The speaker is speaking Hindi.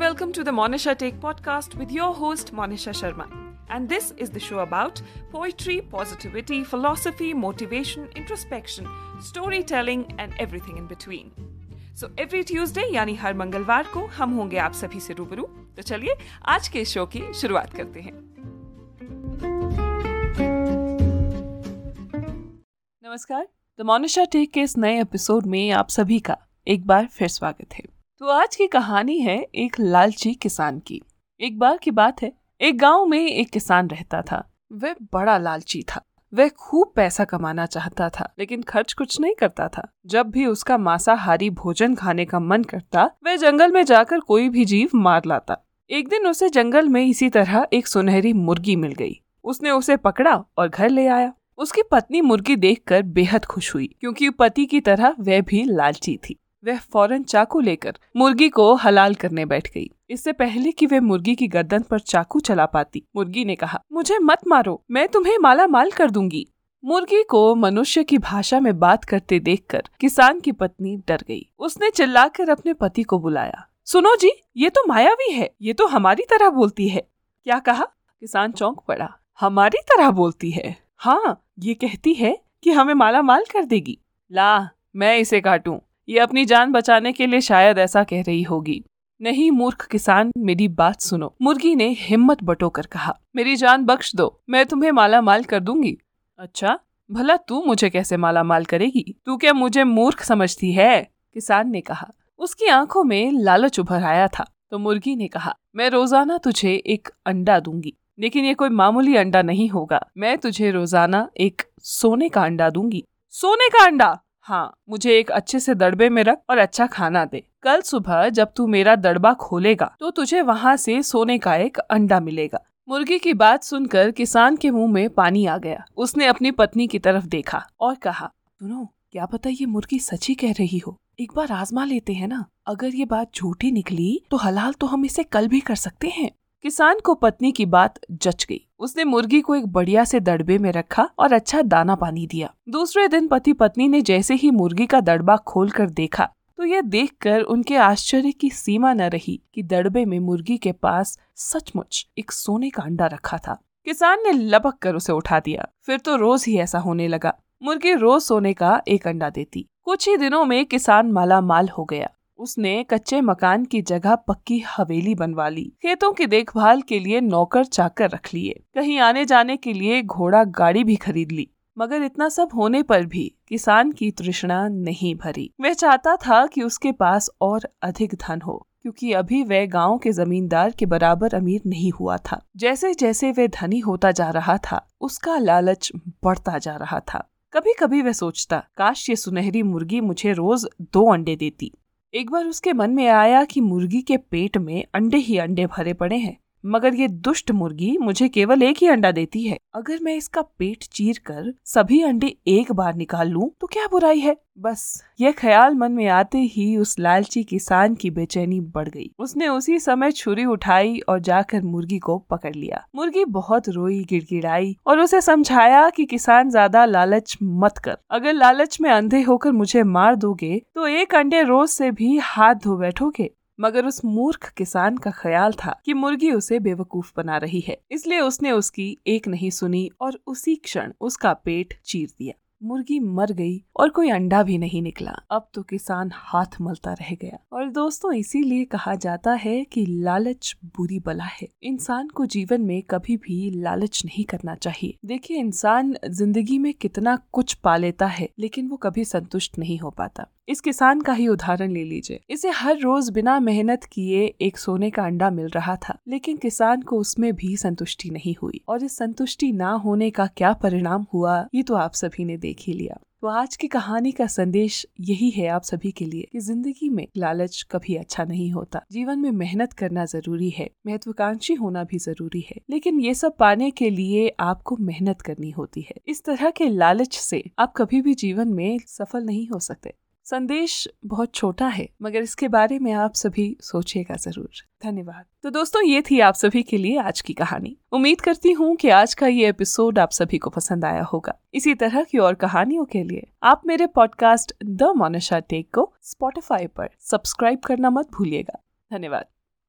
welcome to the Monisha Take podcast with your host Monisha Sharma. And this is the show about poetry, positivity, philosophy, motivation, introspection, storytelling and everything in between. So every Tuesday यानी हर मंगलवार को हम होंगे आप सभी से रूबरू तो चलिए आज के शो की शुरुआत करते हैं नमस्कार द मोनिशा टेक के इस नए एपिसोड में आप सभी का एक बार फिर स्वागत है तो आज की कहानी है एक लालची किसान की। एक बार की बात है, एक गाँव में एक किसान रहता था। वह बड़ा लालची था। वह खूब पैसा कमाना चाहता था, लेकिन खर्च कुछ नहीं करता था। जब भी उसका मांसाहारी भोजन खाने का मन करता, वह जंगल में जाकर कोई भी जीव मार लाता। एक दिन उसे जंगल में इसी तरह एक सुनहरी मुर्गी मिल गई। उसने उसे पकड़ा और घर ले आया। उसकी पत्नी मुर्गी देखकर बेहद खुश हुई, क्योंकि पति की तरह वह भी लालची थी। वह फ़ौरन चाकू लेकर मुर्गी को हलाल करने बैठ गई। इससे पहले कि वह मुर्गी की गर्दन पर चाकू चला पाती, मुर्गी ने कहा, मुझे मत मारो, मैं तुम्हें माला माल कर दूँगी। मुर्गी को मनुष्य की भाषा में बात करते देखकर किसान की पत्नी डर गई। उसने चिल्लाकर अपने पति को बुलाया, सुनो जी, ये तो मायावी है, ये तो हमारी तरह बोलती है। क्या कहा? किसान चौंक पड़ा, हमारी तरह बोलती है? हाँ ये कहती है कि हमें माला माल कर देगी। ला, मैं इसे काटूं। ये अपनी जान बचाने के लिए शायद ऐसा कह रही होगी। नहीं, मूर्ख किसान, मेरी बात सुनो। मुर्गी ने हिम्मत बटोकर कहा, मेरी जान बख्श दो, मैं तुम्हें माला माल कर दूँगी। अच्छा भला तू मुझे कैसे माला माल करेगी? तू क्या मुझे मूर्ख समझती है? किसान ने कहा, उसकी आँखों में लालच उभर आया था। तो मुर्गी ने कहा, मैं रोज़ाना तुझे एक अंडा दूँगी, लेकिन ये कोई मामूली अंडा नहीं होगा। मैं तुझे रोज़ाना एक सोने का अंडा दूँगी। सोने का अंडा? हाँ मुझे एक अच्छे से दड़बे में रख और अच्छा खाना दे। कल सुबह जब तू मेरा दड़बा खोलेगा तो तुझे वहाँ से सोने का एक अंडा मिलेगा। मुर्गी की बात सुनकर किसान के मुँह में पानी आ गया। उसने अपनी पत्नी की तरफ़ देखा और कहा, सुनो, क्या पता ये मुर्गी सची कह रही हो? एक बार आजमा लेते हैं ना। अगर ये बात झूठी निकली तो हलाल तो हम इसे कल भी कर सकते हैं। किसान को पत्नी की बात जच गई। उसने मुर्गी को एक बढ़िया से दड़बे में रखा और अच्छा दाना पानी दिया। दूसरे दिन पति पत्नी ने जैसे ही मुर्गी का दड़बा खोल कर देखा तो यह देखकर उनके आश्चर्य की सीमा न रही कि दड़बे में मुर्गी के पास सचमुच एक सोने का अंडा रखा था। किसान ने लपक कर उसे उठा दिया। फिर तो रोज ही ऐसा होने लगा। मुर्गी रोज सोने का एक अंडा देती। कुछ ही दिनों में किसान माला माल हो गया। उसने कच्चे मकान की जगह पक्की हवेली बनवा ली। खेतों की देखभाल के लिए नौकर चाकर रख लिए। कहीं आने जाने के लिए घोड़ा गाड़ी भी खरीद ली। मगर इतना सब होने पर भी किसान की तृष्णा नहीं भरी। वह चाहता था कि उसके पास और अधिक धन हो, क्योंकि अभी वह गाँव के जमींदार के बराबर अमीर नहीं हुआ था। जैसे जैसे वह धनी होता जा रहा था, उसका लालच बढ़ता जा रहा था। कभी कभी वह सोचता, काश ये सुनहरी मुर्गी मुझे रोज दो अंडे देती। एक बार उसके मन में आया कि मुर्गी के पेट में अंडे ही अंडे भरे पड़े हैं। मगर ये दुष्ट मुर्गी मुझे केवल एक ही अंडा देती है। अगर मैं इसका पेट चीर कर सभी अंडे एक बार निकाल लूँ तो क्या बुराई है? बस ये ख्याल मन में आते ही उस लालची किसान की बेचैनी बढ़ गई। उसने उसी समय छुरी उठाई और जाकर मुर्गी को पकड़ लिया। मुर्गी बहुत रोई, गिड़गिड़ाई और उसे समझाया कि किसान ज़्यादा लालच मत कर। अगर लालच में अंधे होकर मुझे मार दोगे तो एक अंडे रोज से भी हाथ धो बैठोगे। मगर उस मूर्ख किसान का ख्याल था कि मुर्गी उसे बेवकूफ़ बना रही है। इसलिए उसने उसकी एक नहीं सुनी और उसी क्षण उसका पेट चीर दिया। मुर्गी मर गई और कोई अंडा भी नहीं निकला। अब तो किसान हाथ मलता रह गया। और दोस्तों, इसीलिए कहा जाता है कि लालच बुरी बला है। इंसान को जीवन में कभी भी लालच नहीं करना चाहिए। देखिए, इंसान ज़िंदगी में कितना कुछ पा लेता है, लेकिन वो कभी संतुष्ट नहीं हो पाता। इस किसान का ही उदाहरण ले लीजिए। इसे हर रोज बिना मेहनत किए एक सोने का अंडा मिल रहा था, लेकिन किसान को उसमें भी संतुष्टि नहीं हुई। और इस संतुष्टि ना होने का क्या परिणाम हुआ, ये तो आप सभी ने देख ही लिया। तो आज की कहानी का संदेश यही है आप सभी के लिए कि ज़िंदगी में लालच कभी अच्छा नहीं होता। जीवन में मेहनत करना ज़रूरी है, महत्वाकांक्षी होना भी ज़रूरी है, लेकिन ये सब पाने के लिए आपको मेहनत करनी होती है। इस तरह के लालच से आप कभी भी जीवन में सफल नहीं हो सकते। संदेश बहुत छोटा है, मगर इसके बारे में आप सभी सोचिएगा ज़रूर। धन्यवाद। तो दोस्तों, ये थी आप सभी के लिए आज की कहानी। उम्मीद करती हूँ कि आज का ये एपिसोड आप सभी को पसंद आया होगा। इसी तरह की और कहानियों के लिए आप मेरे पॉडकास्ट द मोनिशा टेक को स्पॉटिफाई पर सब्सक्राइब करना मत भूलिएगा। धन्यवाद।